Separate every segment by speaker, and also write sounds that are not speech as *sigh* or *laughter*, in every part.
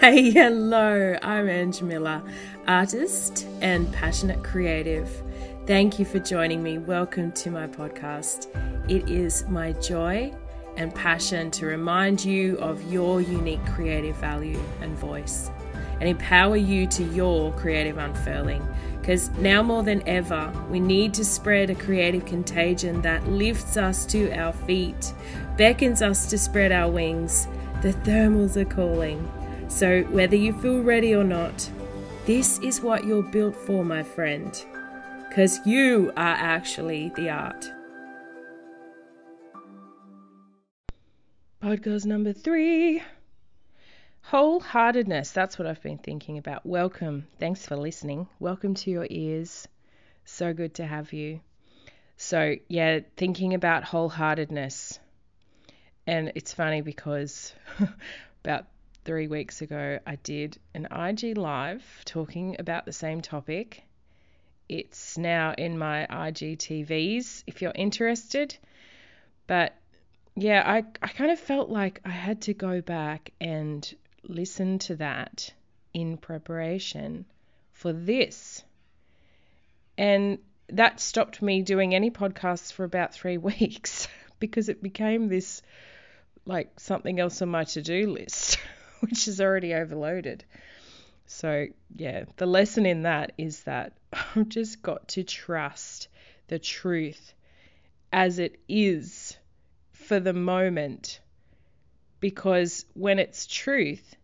Speaker 1: Hey, *laughs* hello, I'm Ange Miller, artist and passionate creative. Thank you for joining me. Welcome to my podcast. It is my joy and passion to remind you of your unique creative value and voice and empower you to your creative unfurling. Because now more than ever, we need to spread a creative contagion that lifts us to our feet, beckons us to spread our wings. The thermals are calling. So, whether you feel ready or not, this is what you're built for, my friend. Because you are actually the art. Podcast number three wholeheartedness. That's what I've been thinking about. Welcome. Thanks for listening. Welcome to your ears. So good to have you. So, yeah, thinking about wholeheartedness. And it's funny because *laughs* about three weeks ago, I did an IG live talking about the same topic. It's now in my IGTVs if you're interested. But yeah, I, I kind of felt like I had to go back and listen to that in preparation for this. And that stopped me doing any podcasts for about three *laughs* weeks because it became this like something else on my to do list. *laughs* *laughs* which is already overloaded. So, yeah, the lesson in that is that *laughs* I've just got to trust the truth as it is for the moment. Because when it's truth,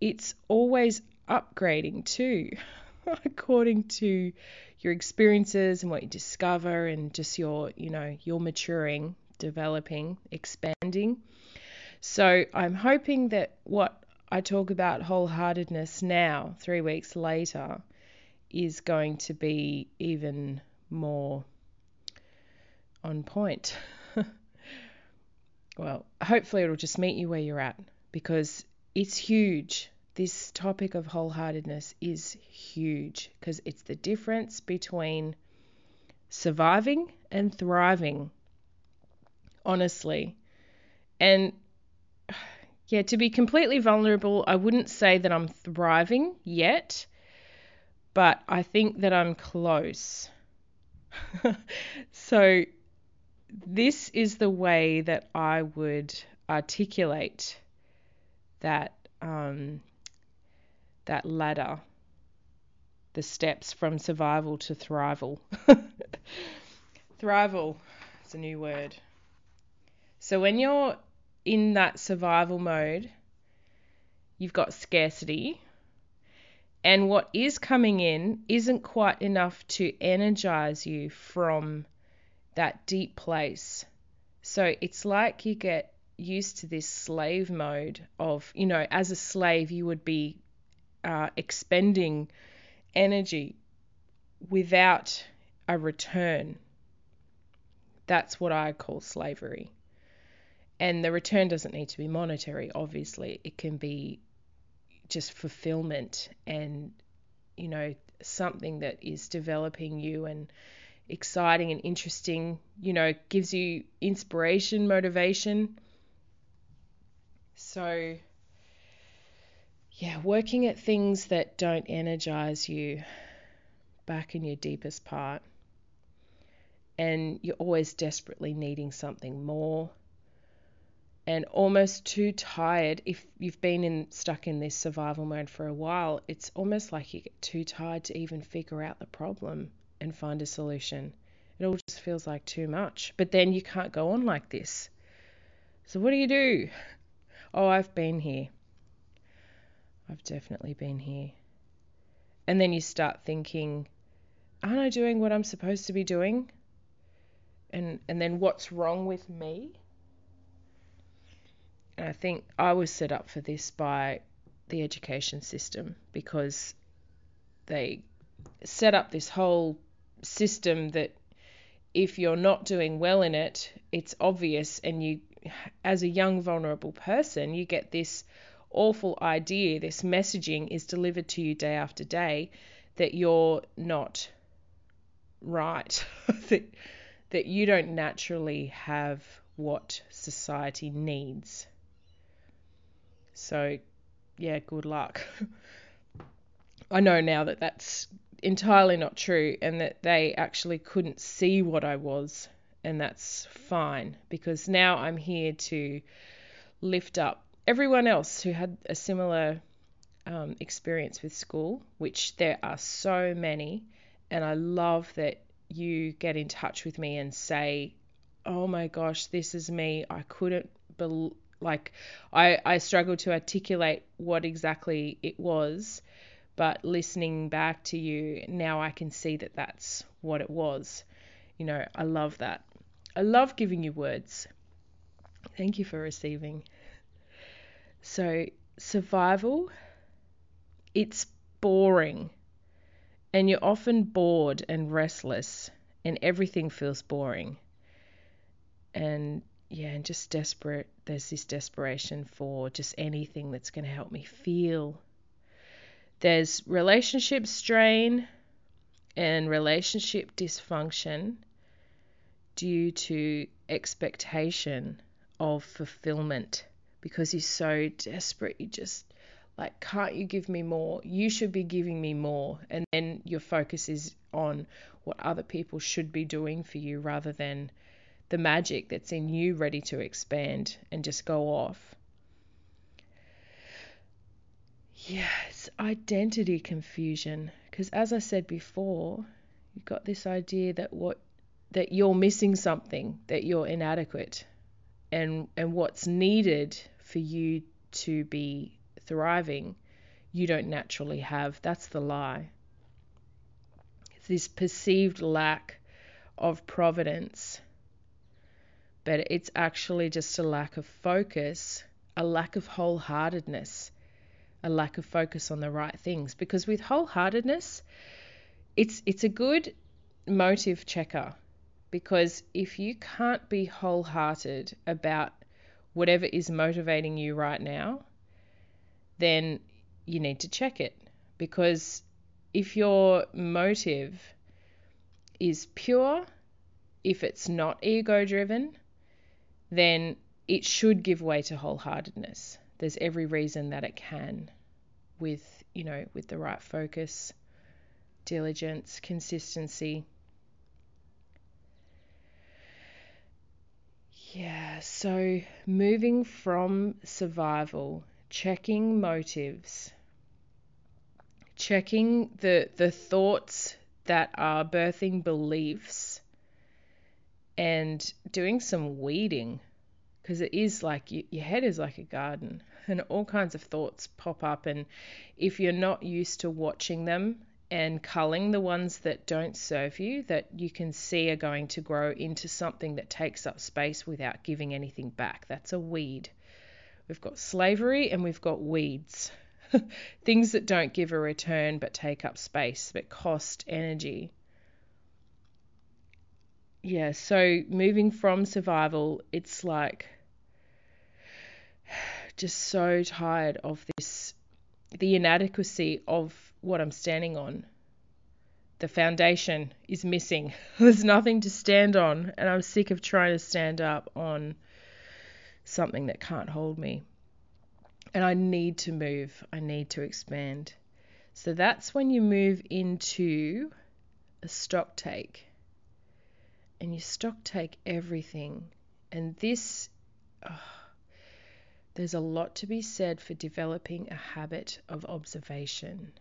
Speaker 1: it's always upgrading too, *laughs* according to your experiences and what you discover and just your, you know, your maturing, developing, expanding. So I'm hoping that what I talk about wholeheartedness now, three weeks later, is going to be even more on point. *laughs* well, hopefully it'll just meet you where you're at because it's huge. This topic of wholeheartedness is huge because it's the difference between surviving and thriving, honestly. And yeah, to be completely vulnerable, I wouldn't say that I'm thriving yet, but I think that I'm close. *laughs* so, this is the way that I would articulate that um, that ladder, the steps from survival to thrival. *laughs* thrival is a new word. So when you're in that survival mode, you've got scarcity. And what is coming in isn't quite enough to energize you from that deep place. So it's like you get used to this slave mode of, you know, as a slave, you would be uh, expending energy without a return. That's what I call slavery. And the return doesn't need to be monetary, obviously. It can be just fulfillment and, you know, something that is developing you and exciting and interesting, you know, gives you inspiration, motivation. So, yeah, working at things that don't energize you back in your deepest part. And you're always desperately needing something more and almost too tired. If you've been in stuck in this survival mode for a while it's almost like you get too tired to even figure out the problem and find a solution. It all just feels like too much. But then you can't go on like this. So what do you do? Oh i've been here. I've definitely been here. And then you start thinking aren't i doing what i'm supposed to be doing? And and then what's wrong with me and I think I was set up for this by the education system because they set up this whole system that if you're not doing well in it, it's obvious, and you, as a young, vulnerable person, you get this awful idea, this messaging is delivered to you day after day that you're not right, *laughs* that, that you don't naturally have what society needs. So yeah, good luck. *laughs* I know now that that's entirely not true and that they actually couldn't see what I was, and that's fine because now I'm here to lift up everyone else who had a similar um, experience with school, which there are so many, and I love that you get in touch with me and say, "Oh my gosh, this is me. I couldn't bel like I I struggled to articulate what exactly it was." But listening back to you, now I can see that that's what it was. You know, I love that. I love giving you words. Thank you for receiving. So, survival, it's boring. And you're often bored and restless, and everything feels boring. And yeah, and just desperate. There's this desperation for just anything that's going to help me feel. There's relationship strain and relationship dysfunction due to expectation of fulfillment because you're so desperate. You just like, can't you give me more? You should be giving me more. And then your focus is on what other people should be doing for you rather than the magic that's in you ready to expand and just go off. Yes, identity confusion. Because as I said before, you've got this idea that what that you're missing something, that you're inadequate, and and what's needed for you to be thriving, you don't naturally have. That's the lie. It's this perceived lack of providence, but it's actually just a lack of focus, a lack of wholeheartedness, a lack of focus on the right things. Because with wholeheartedness, it's it's a good motive checker because if you can't be wholehearted about whatever is motivating you right now, then you need to check it. Because if your motive is pure, if it's not ego driven, then it should give way to wholeheartedness. There's every reason that it can with, you know, with the right focus, diligence, consistency. Yeah, so moving from survival, checking motives, checking the the thoughts that are birthing beliefs and doing some weeding because it is like you, your head is like a garden *laughs* and all kinds of thoughts pop up and if you're not used to watching them and culling the ones that don't serve you that you can see are going to grow into something that takes up space without giving anything back. That's a weed. We've got slavery and we've got weeds. *laughs* Things that don't give a return but take up space, but cost energy. Yeah, so moving from survival, it's like *sighs* just so tired of this the inadequacy of what I'm standing on. The foundation is missing. *laughs* There's nothing to stand on, and I'm sick of trying to stand up on something that can't hold me. And I need to move, I need to expand. So that's when you move into a stock take. And you stock take everything. And this, oh, there's a lot to be said for developing a habit of observation.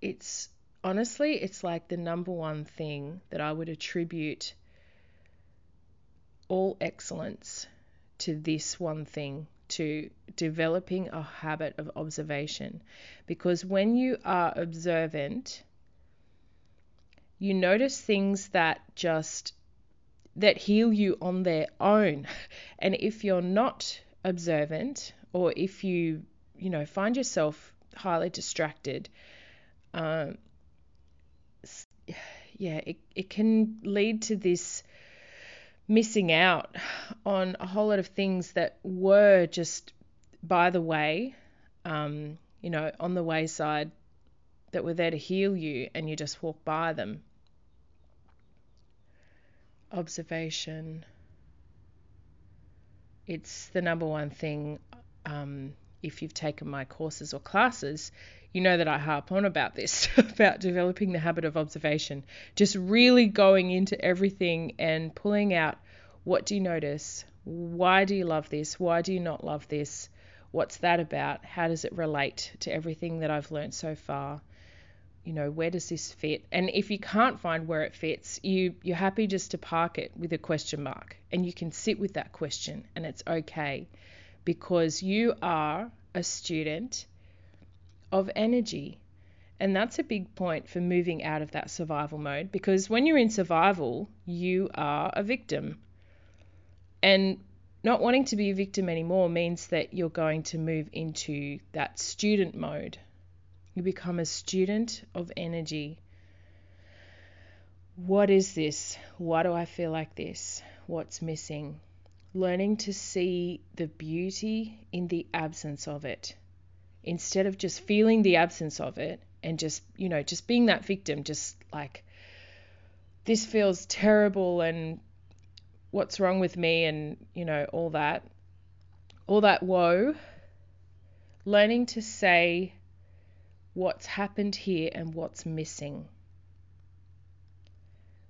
Speaker 1: It's honestly, it's like the number one thing that I would attribute all excellence to this one thing to developing a habit of observation because when you are observant you notice things that just that heal you on their own *laughs* and if you're not observant or if you, you know, find yourself highly distracted, um, yeah, it, it can lead to this missing out on a whole lot of things that were just by the way, um, you know, on the wayside that were there to heal you and you just walk by them. Observation it's the number one thing um, if you've taken my courses or classes, you know that I harp on about this *laughs* about developing the habit of observation, just really going into everything and pulling out what do you notice? Why do you love this? Why do you not love this? What's that about? How does it relate to everything that I've learned so far? You know, where does this fit? And if you can't find where it fits, you you're happy just to park it with a question mark and you can sit with that question and it's okay because you are a student of energy. And that's a big point for moving out of that survival mode because when you're in survival, you are a victim. And not wanting to be a victim anymore means that you're going to move into that student mode. You become a student of energy. What is this? Why do I feel like this? What's missing? learning to see the beauty in the absence of it instead of just feeling the absence of it and just, you know, just being that victim, just like, this feels terrible and what's wrong with me and, you know, all that, all that woe, learning to say what's happened here and what's missing.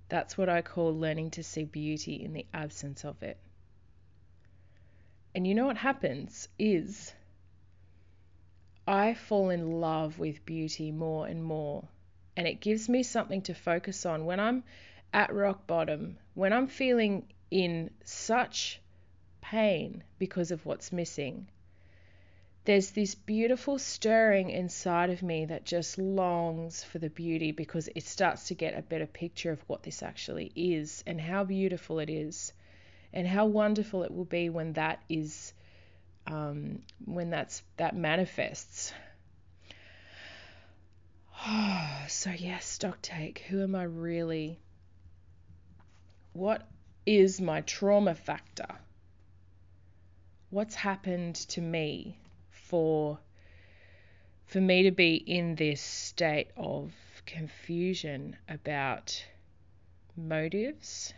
Speaker 1: That's what I call learning to see beauty in the absence of it. And you know what happens is I fall in love with beauty more and more. And it gives me something to focus on when I'm at rock bottom, when I'm feeling in such pain because of what's missing. There's this beautiful stirring inside of me that just longs for the beauty because it starts to get a better picture of what this actually is and how beautiful it is and how wonderful it will be when that is um, when that's that manifests. *sighs* so yes, stock take. Who am I really? What is my trauma factor? What's happened to me for for me to be in this state of confusion about motives?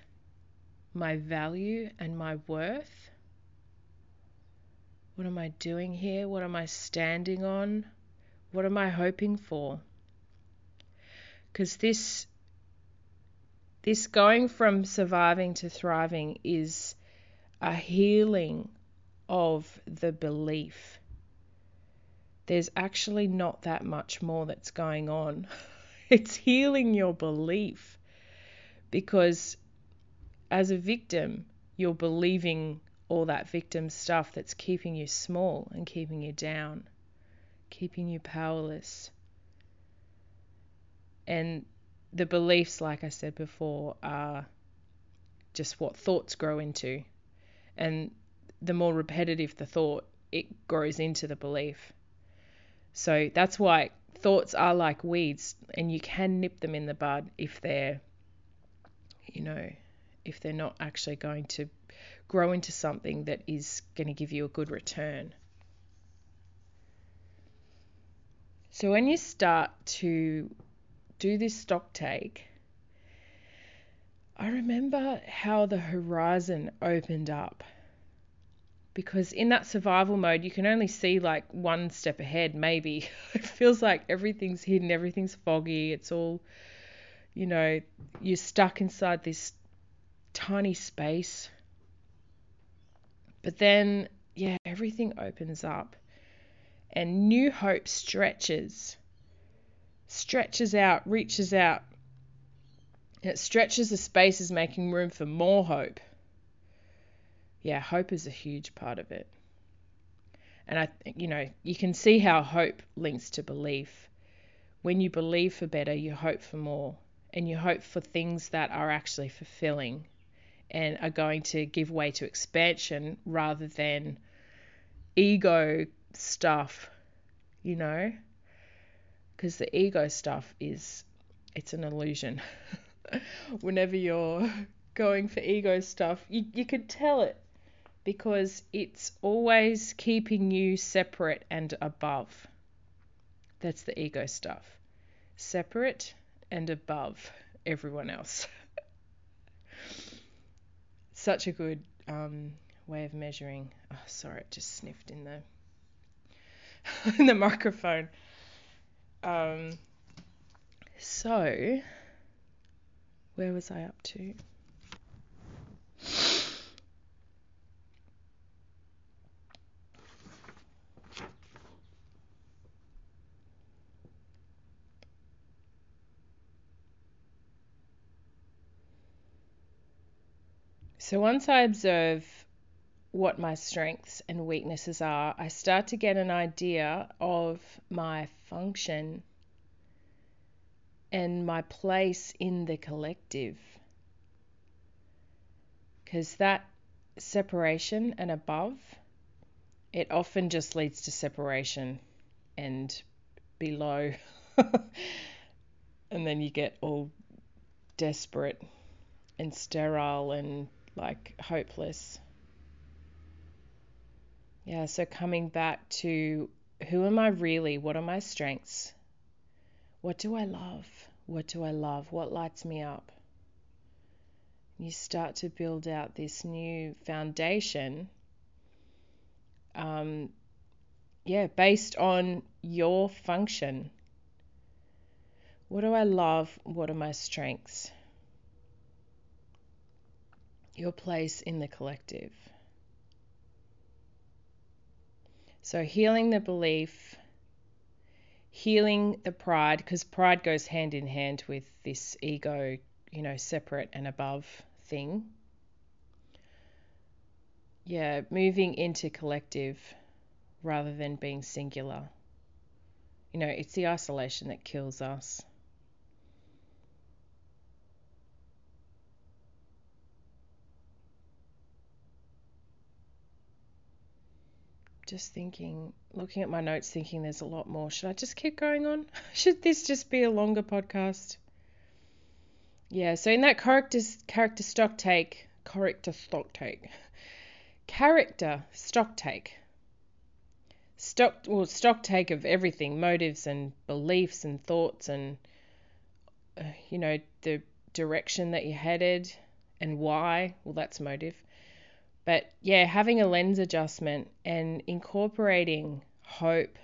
Speaker 1: my value and my worth? What am I doing here? What am I standing on? What am I hoping for? Because this this going from surviving to thriving is a healing of the belief. There's actually not that much more that's going on. *laughs* It's healing your belief because as a victim, you're believing all that victim stuff that's keeping you small and keeping you down, keeping you powerless. And the beliefs, like I said before, are just what thoughts grow into. And the more repetitive the thought, it grows into the belief. So that's why thoughts are like weeds, and you can nip them in the bud if they're, you know, if they're not actually going to grow into something that is going to give you a good return. So when you start to do this stock take, I remember how the horizon opened up. Because in that survival mode, you can only see like one step ahead, maybe. *laughs* it feels like everything's hidden, everything's foggy, it's all, you know, you're stuck inside this tiny space. But then, yeah, everything opens up and new hope stretches, stretches out, reaches out. And it stretches the spaces, making room for more hope. Yeah, hope is a huge part of it. And I, you know, you can see how hope links to belief. When you believe for better, you hope for more, and you hope for things that are actually fulfilling and are going to give way to expansion rather than ego stuff, you know? Because the ego stuff is, it's an illusion. *laughs* Whenever you're *laughs* going for ego stuff, you, you can tell it because it's always keeping you separate and above. That's the ego stuff. Separate and above everyone else. *laughs* such a good um, way of measuring. Oh, sorry, it just sniffed in the *laughs* in the microphone. Um, so, where was I up to? So once I observe what my strengths and weaknesses are, I start to get an idea of my function and my place in the collective. Because that separation and above, it often just leads to separation and below. *laughs* and then you get all desperate and sterile and like hopeless. Yeah, so coming back to who am I really? What are my strengths? What do I love? What do I love? What lights me up? You start to build out this new foundation. Um, yeah, based on your function. What do I love? What are my strengths? Your place in the collective. So, healing the belief, healing the pride, because pride goes hand in hand with this ego, you know, separate and above thing. Yeah, moving into collective rather than being singular. You know, it's the isolation that kills us. Just thinking, looking at my notes, thinking there's a lot more. Should I just keep going on? *laughs* Should this just be a longer podcast? Yeah, so in that character character stock take, character stock take, character stock take, stock well stock take of everything, motives and beliefs and thoughts and uh, you know the direction that you're headed and why. Well, that's motive. But yeah, having a lens adjustment and incorporating hope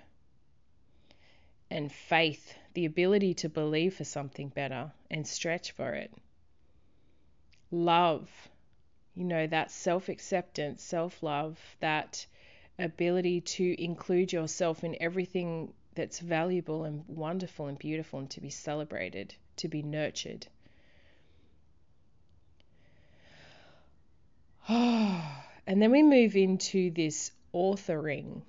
Speaker 1: and faith, the ability to believe for something better and stretch for it. Love, you know, that self acceptance, self love, that ability to include yourself in everything that's valuable and wonderful and beautiful and to be celebrated, to be nurtured. *sighs* and then we move into this authoring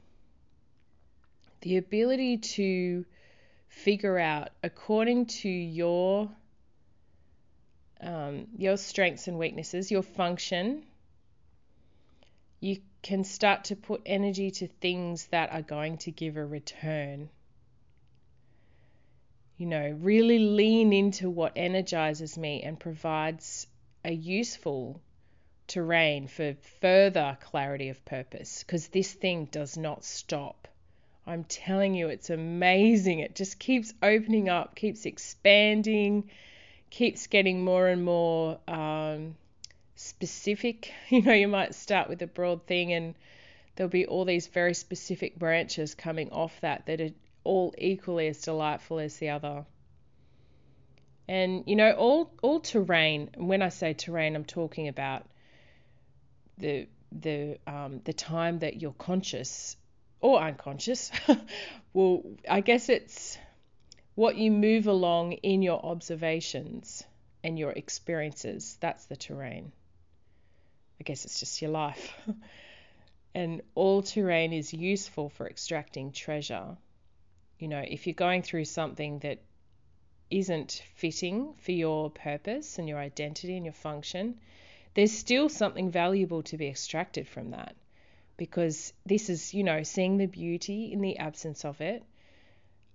Speaker 1: the ability to figure out according to your um, your strengths and weaknesses, your function, you can start to put energy to things that are going to give a return. You know, really lean into what energizes me and provides a useful terrain for further clarity of purpose because this thing does not stop. I'm telling you, it's amazing. It just keeps opening up, keeps expanding, keeps getting more and more um, specific. *laughs* You know, you might start with a broad thing and there'll be all these very specific branches coming off that that are all equally as delightful as the other. And you know, all all terrain. When I say terrain, I'm talking about the the um, the time that you're conscious or unconscious. *laughs* well, I guess it's what you move along in your observations and your experiences. That's the terrain. I guess it's just your life. *laughs* and all terrain is useful for extracting treasure. You know, if you're going through something that isn't fitting for your purpose and your identity and your function, there's still something valuable to be extracted from that because this is, you know, seeing the beauty in the absence of it,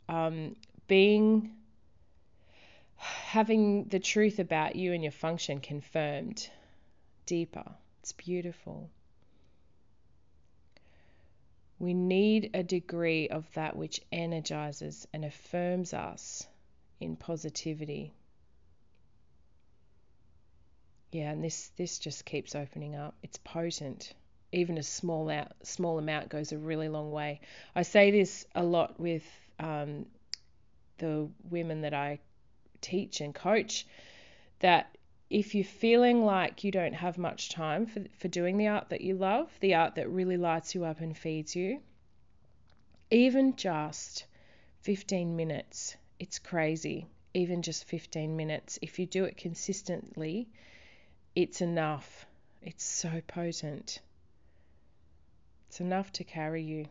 Speaker 1: um, being having the truth about you and your function confirmed deeper. It's beautiful. We need a degree of that which energizes and affirms us in positivity yeah, and this this just keeps opening up. It's potent. even a small out, small amount goes a really long way. I say this a lot with um, the women that I teach and coach that if you're feeling like you don't have much time for, for doing the art that you love, the art that really lights you up and feeds you, even just 15 minutes, it's crazy. Even just 15 minutes, if you do it consistently, it's enough. It's so potent. It's enough to carry you.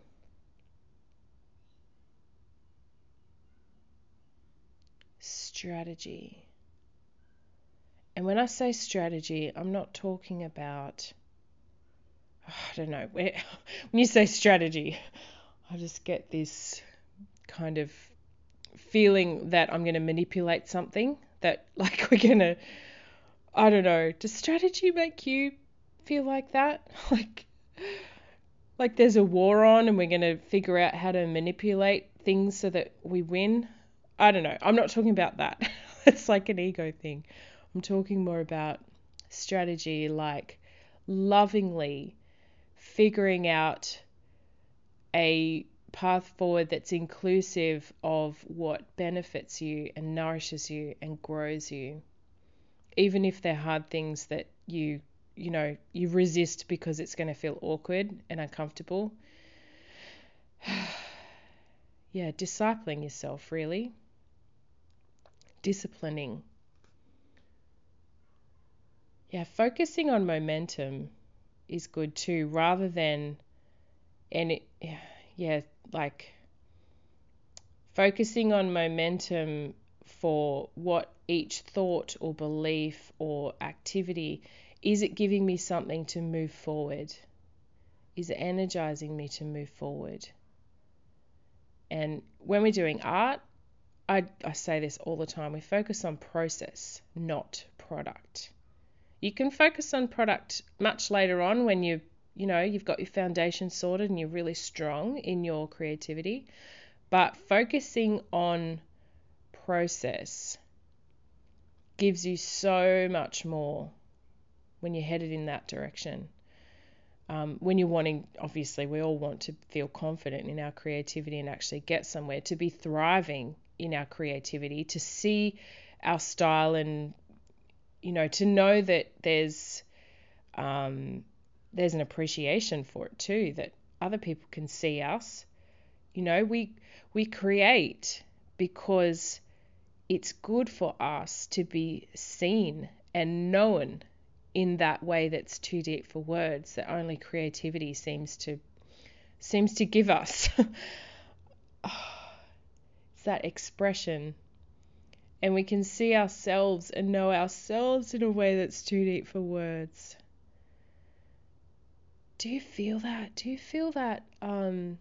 Speaker 1: Strategy. And when I say strategy, I'm not talking about, oh, I don't know, *laughs* when you say strategy, I just get this kind of feeling that I'm going to manipulate something, that *laughs* like we're going to, I don't know, does strategy make you feel like that? *laughs* Like, like there's a war on and we're going to figure out how to manipulate things so that we win. I don't know. I'm not talking about that. *laughs* it's like an ego thing. I'm talking more about strategy, like lovingly figuring out a path forward that's inclusive of what benefits you and nourishes you and grows you. Even if they're hard things that you, you know, you resist because it's going to feel awkward and uncomfortable. *sighs* yeah, discipling yourself, really. Disciplining yeah, focusing on momentum is good too, rather than, and *sighs* yeah, like focusing on momentum for what each thought or belief or activity is it giving me something to move forward? Is it energizing me to move forward? And when we're doing art, I, I say this all the time we focus on process, not product. You can focus on product much later on when you you know you've got your foundation sorted and you're really strong in your creativity, but focusing on process gives you so much more when you're headed in that direction. Um, when you're wanting, obviously, we all want to feel confident in our creativity and actually get somewhere, to be thriving in our creativity, to see our style and you know, to know that there's um, there's an appreciation for it too, that other people can see us. You know, we we create because it's good for us to be seen and known in that way that's too deep for words that only creativity seems to seems to give us. *laughs* it's that expression and we can see ourselves and know ourselves in a way that's too deep for words. Do you feel that? Do you feel that um,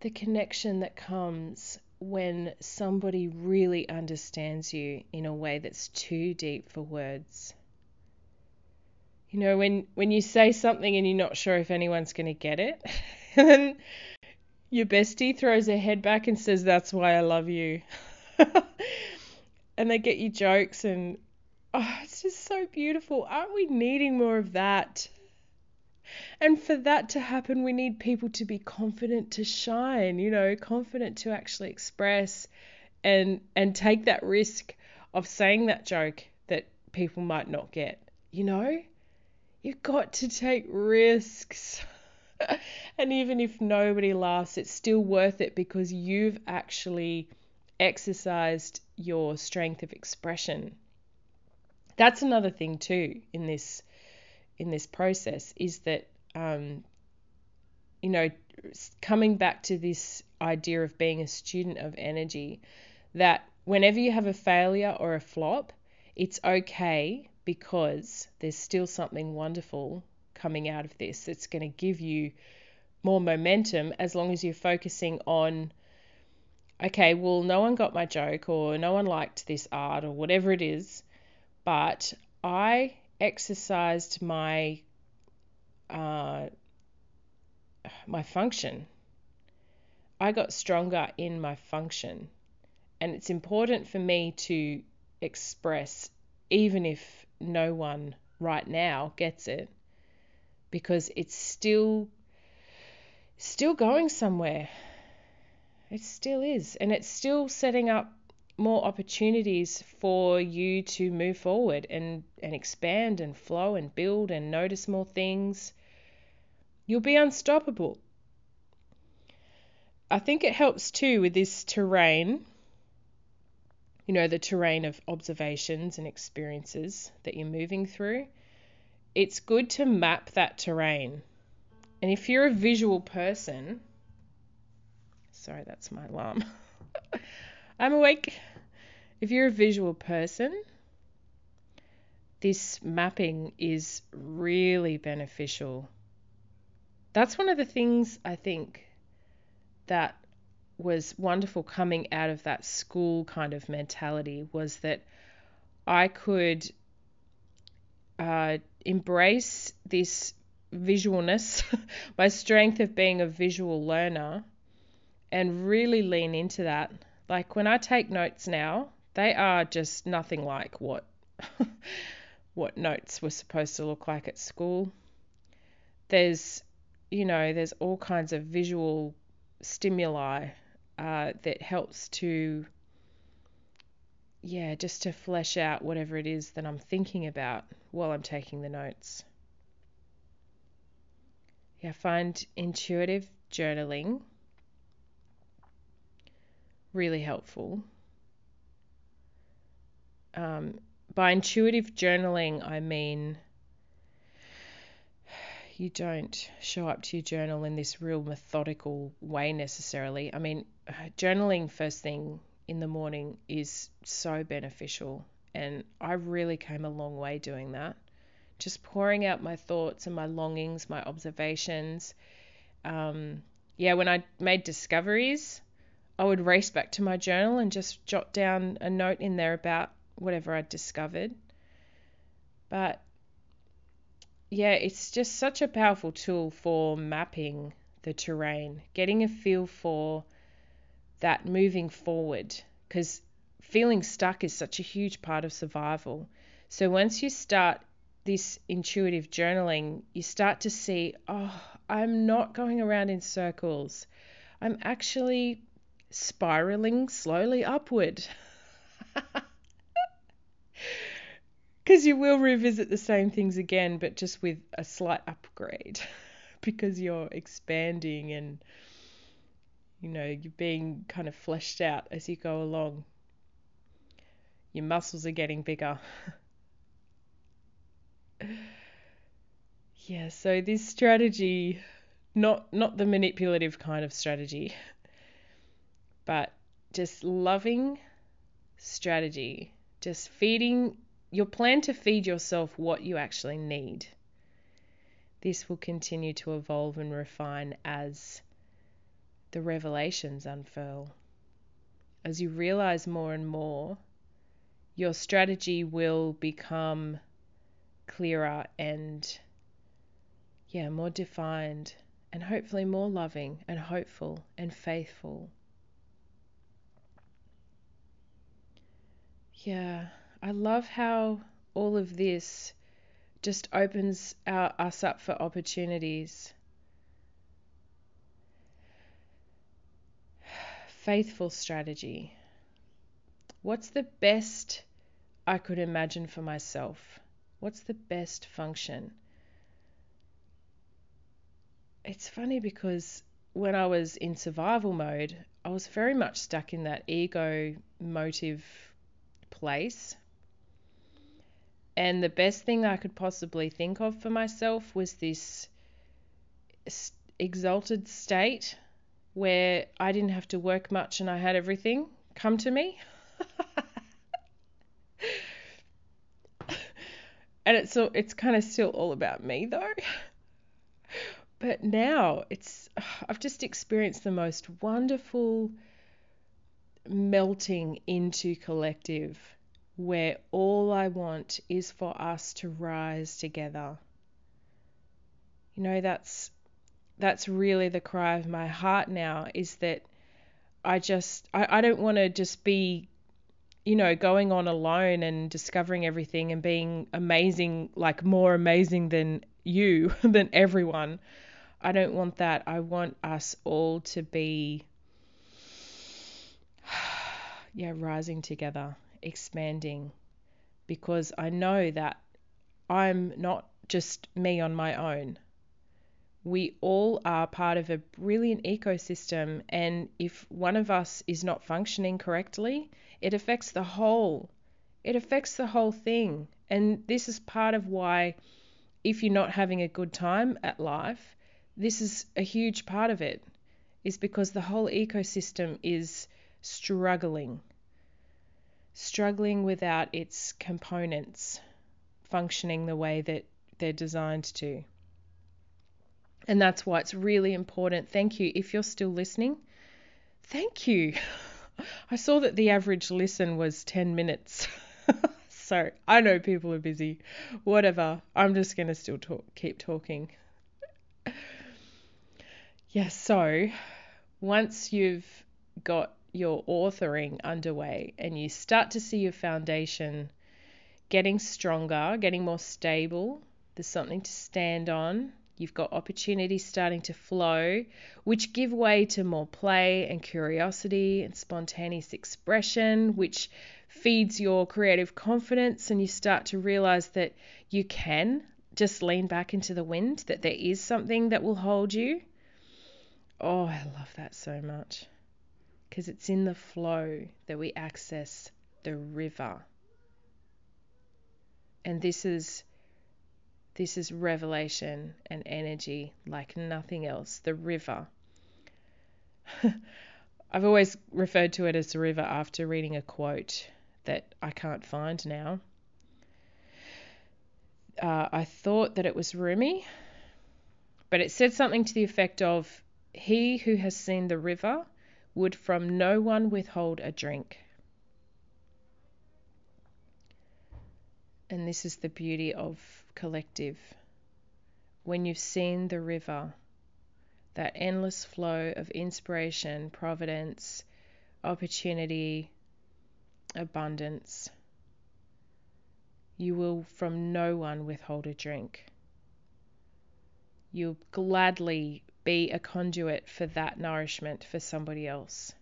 Speaker 1: the connection that comes when somebody really understands you in a way that's too deep for words? You know, when when you say something and you're not sure if anyone's going to get it, and *laughs* then your bestie throws her head back and says, "That's why I love you." *laughs* and they get you jokes and oh, it's just so beautiful. Aren't we needing more of that? And for that to happen, we need people to be confident to shine, you know, confident to actually express and and take that risk of saying that joke that people might not get. You know? You've got to take risks. *laughs* and even if nobody laughs, it's still worth it because you've actually exercised your strength of expression. That's another thing too in this in this process is that um, you know coming back to this idea of being a student of energy that whenever you have a failure or a flop, it's okay because there's still something wonderful coming out of this that's going to give you more momentum as long as you're focusing on okay, well, no one got my joke or no one liked this art or whatever it is, but I exercised my uh, my function. I got stronger in my function, and it's important for me to express, even if no one right now gets it, because it's still still going somewhere. It still is. And it's still setting up more opportunities for you to move forward and, and expand and flow and build and notice more things. You'll be unstoppable. I think it helps too with this terrain, you know, the terrain of observations and experiences that you're moving through. It's good to map that terrain. And if you're a visual person, sorry, that's my alarm. *laughs* I'm awake. If you're a visual person, this mapping is really beneficial. That's one of the things I think that was wonderful coming out of that school kind of mentality was that I could uh, embrace this visualness, *laughs* my strength of being a visual learner, and really lean into that. Like when I take notes now, they are just nothing like what *laughs* what notes were supposed to look like at school. There's you know, there's all kinds of visual stimuli uh, that helps to yeah, just to flesh out whatever it is that I'm thinking about while I'm taking the notes. Yeah, I find intuitive journaling really helpful. Um, by intuitive journaling, I mean *sighs* you don't show up to your journal in this real methodical way necessarily. I mean, *sighs* journaling first thing in the morning is so beneficial, and I really came a long way doing that. Just pouring out my thoughts and my longings, my observations. Um, yeah, when I made discoveries, I would race back to my journal and just jot down a note in there about whatever I'd discovered. But yeah, it's just such a powerful tool for mapping the terrain, getting a feel for that moving forward because feeling stuck is such a huge part of survival. So once you start this intuitive journaling, you start to see, oh, I'm not going around in circles. I'm actually spiraling slowly upward. *laughs* Because you will revisit the same things again, but just with a slight upgrade *laughs* because you're expanding and you know, you're being kind of fleshed out as you go along. Your muscles are getting bigger. *laughs* yeah, so this strategy not not the manipulative kind of strategy but just loving strategy, just feeding your plan to feed yourself what you actually need. This will continue to evolve and refine as the revelations unfurl. As you realize more and more, your strategy will become clearer and, yeah, more defined and hopefully more loving and hopeful and faithful. Yeah, I love how all of this just opens our, us up for opportunities. *sighs* Faithful strategy. What's the best I could imagine for myself? What's the best function? It's funny because when I was in survival mode, I was very much stuck in that ego motive place. And the best thing I could possibly think of for myself was this exalted state where I didn't have to work much and I had everything come to me. *laughs* and it's so it's kind of still all about me though. *laughs* But now it's *sighs* I've just experienced the most wonderful melting into collective where all I want is for us to rise together. You know, that's that's really the cry of my heart now is that I just I, I don't want to just be you know going on alone and discovering everything and being amazing like more amazing than you *laughs* than everyone. I don't want that. I want us all to be *sighs* yeah, rising together, expanding because I know that I'm not just me on my own. We all are part of a brilliant ecosystem, and if one of us is not functioning correctly, it affects the whole. It affects the whole thing. And this is part of why, if you're not having a good time at life, this is a huge part of it, is because the whole ecosystem is struggling struggling without its components functioning the way that they're designed to. And that's why it's really important. Thank you. If you're still listening, thank you. *laughs* I saw that the average listen was 10 minutes. *laughs* so I know people are busy. Whatever. I'm just going to still talk, keep talking. yeah, so once you've got your authoring underway and you start to see your foundation getting stronger, getting more stable, there's something to stand on. You've got opportunities starting to flow, which give way to more play and curiosity and spontaneous expression, which feeds your creative confidence. And you start to realize that you can just lean back into the wind, that there is something that will hold you. Oh, I love that so much because it's in the flow that we access the river. And this is this is revelation and energy like nothing else, the river. *laughs* I've always referred to it as the river after reading a quote that I can't find now. Uh, I thought that it was Rumi, but it said something to the effect of He who has seen the river would from no one withhold a drink. And this is the beauty of collective. When you've seen the river, that endless flow of inspiration, providence, opportunity, abundance, you will from no one withhold a drink. You'll gladly be a conduit for that nourishment for somebody else.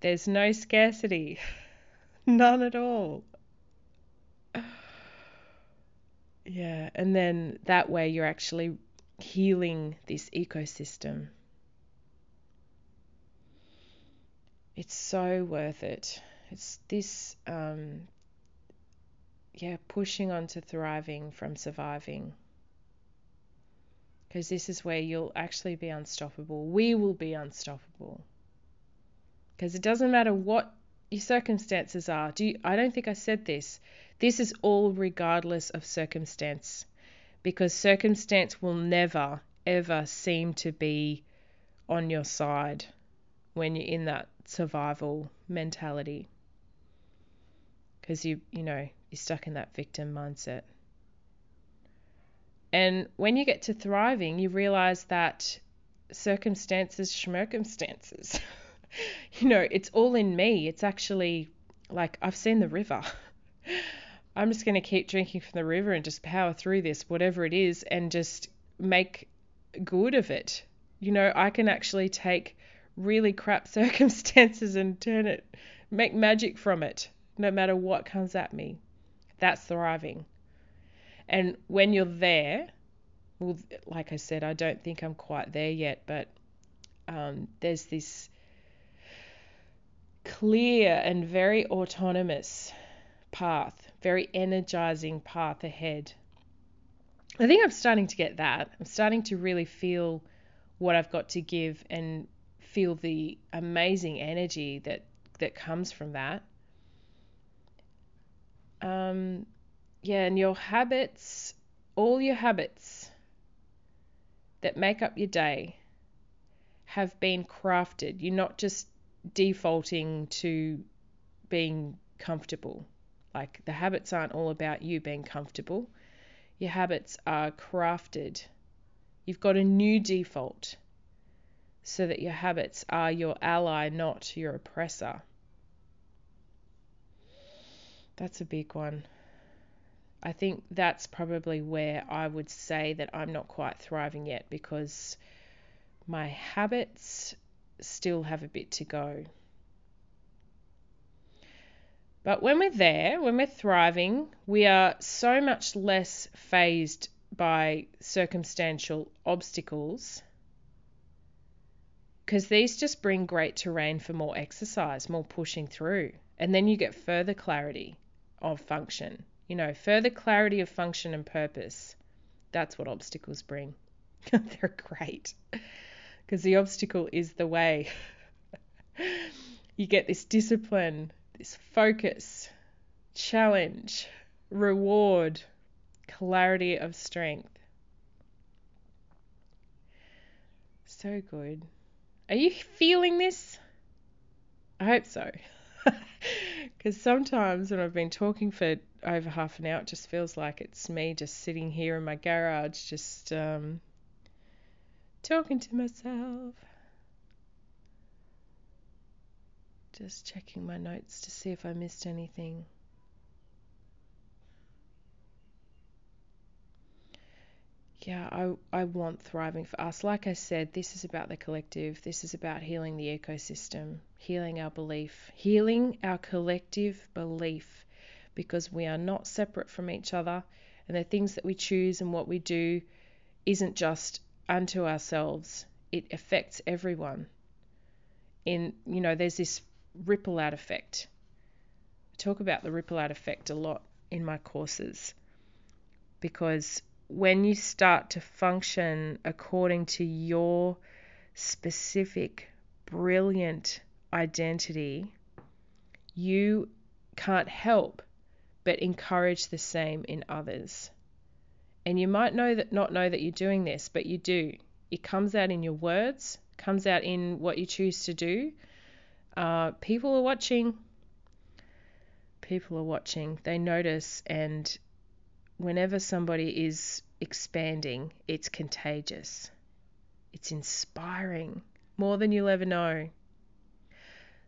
Speaker 1: There's no scarcity, *laughs* none at all. *sighs* Yeah, and then that way you're actually healing this ecosystem. It's so worth it. It's this, um, yeah, pushing on to thriving from surviving because this is where you'll actually be unstoppable. We will be unstoppable. Because it doesn't matter what your circumstances are. Do you, I don't think I said this. This is all regardless of circumstance. Because circumstance will never, ever seem to be on your side when you're in that survival mentality. Because you, you know, you're stuck in that victim mindset. And when you get to thriving, you realize that circumstances, circumstances, *laughs* you know, it's all in me. It's actually like I've seen the river. *laughs* I'm just going to keep drinking from the river and just power through this, whatever it is, and just make good of it. You know, I can actually take really crap *laughs* circumstances and turn it, make magic from it, no matter what comes at me. That's thriving. And when you're there, well, like I said, I don't think I'm quite there yet, but um, there's this clear and very autonomous path, very energizing path ahead. I think I'm starting to get that. I'm starting to really feel what I've got to give and feel the amazing energy that that comes from that. Um, yeah, and your habits, all your habits that make up your day have been crafted. You're not just defaulting to being comfortable. Like the habits aren't all about you being comfortable. Your habits are crafted. You've got a new default so that your habits are your ally, not your oppressor. That's a big one. I think that's probably where I would say that I'm not quite thriving yet because my habits still have a bit to go. But when we're there, when we're thriving, we are so much less fazed by circumstantial obstacles because these just bring great terrain for more exercise, more pushing through. And then you get further clarity of function, you know, further clarity of function and purpose. That's what obstacles bring. *laughs* They're great because the obstacle is the way. *laughs* you get this discipline, this focus, challenge, reward, clarity of strength. So good. Are you feeling this? I hope so. *laughs* Because sometimes when I've been talking for over half an hour, it just feels like it's me just sitting here in my garage, just um, talking to myself. Just checking my notes to see if I missed anything. Yeah, I, I want thriving for us. Like I said, this is about the collective. This is about healing the ecosystem, healing our belief, healing our collective belief because we are not separate from each other. And the things that we choose and what we do isn't just unto ourselves, it affects everyone. In, you know, there's this ripple out effect. I talk about the ripple out effect a lot in my courses because when you start to function according to your specific, brilliant identity, you can't help but encourage the same in others. And you might know that not know that you're doing this, but you do. It comes out in your words, comes out in what you choose to do, uh, people are watching. People are watching. They notice, and whenever somebody is expanding, it's contagious. It's inspiring more than you'll ever know.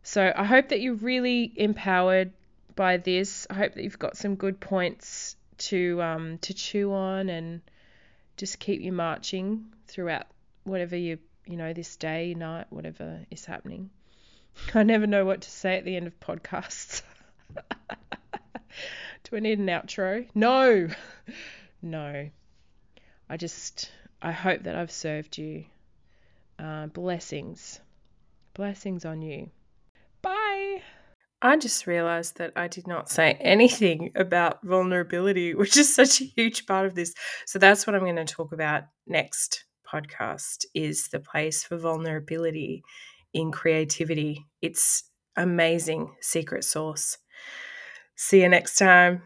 Speaker 1: So I hope that you're really empowered by this. I hope that you've got some good points to um, to chew on and just keep you marching throughout whatever you you know this day, night, whatever is happening. *laughs* I never know what to say at the end of podcasts. *laughs* Do I need an outro? No, *laughs* no. I just, I hope that I've served you. Uh, blessings. Blessings on you. I just realized that I did not say *laughs* anything about vulnerability, which is such a huge part of this. So that's what I'm going to talk about next podcast is the place for vulnerability in creativity. It's amazing secret sauce. See you next time.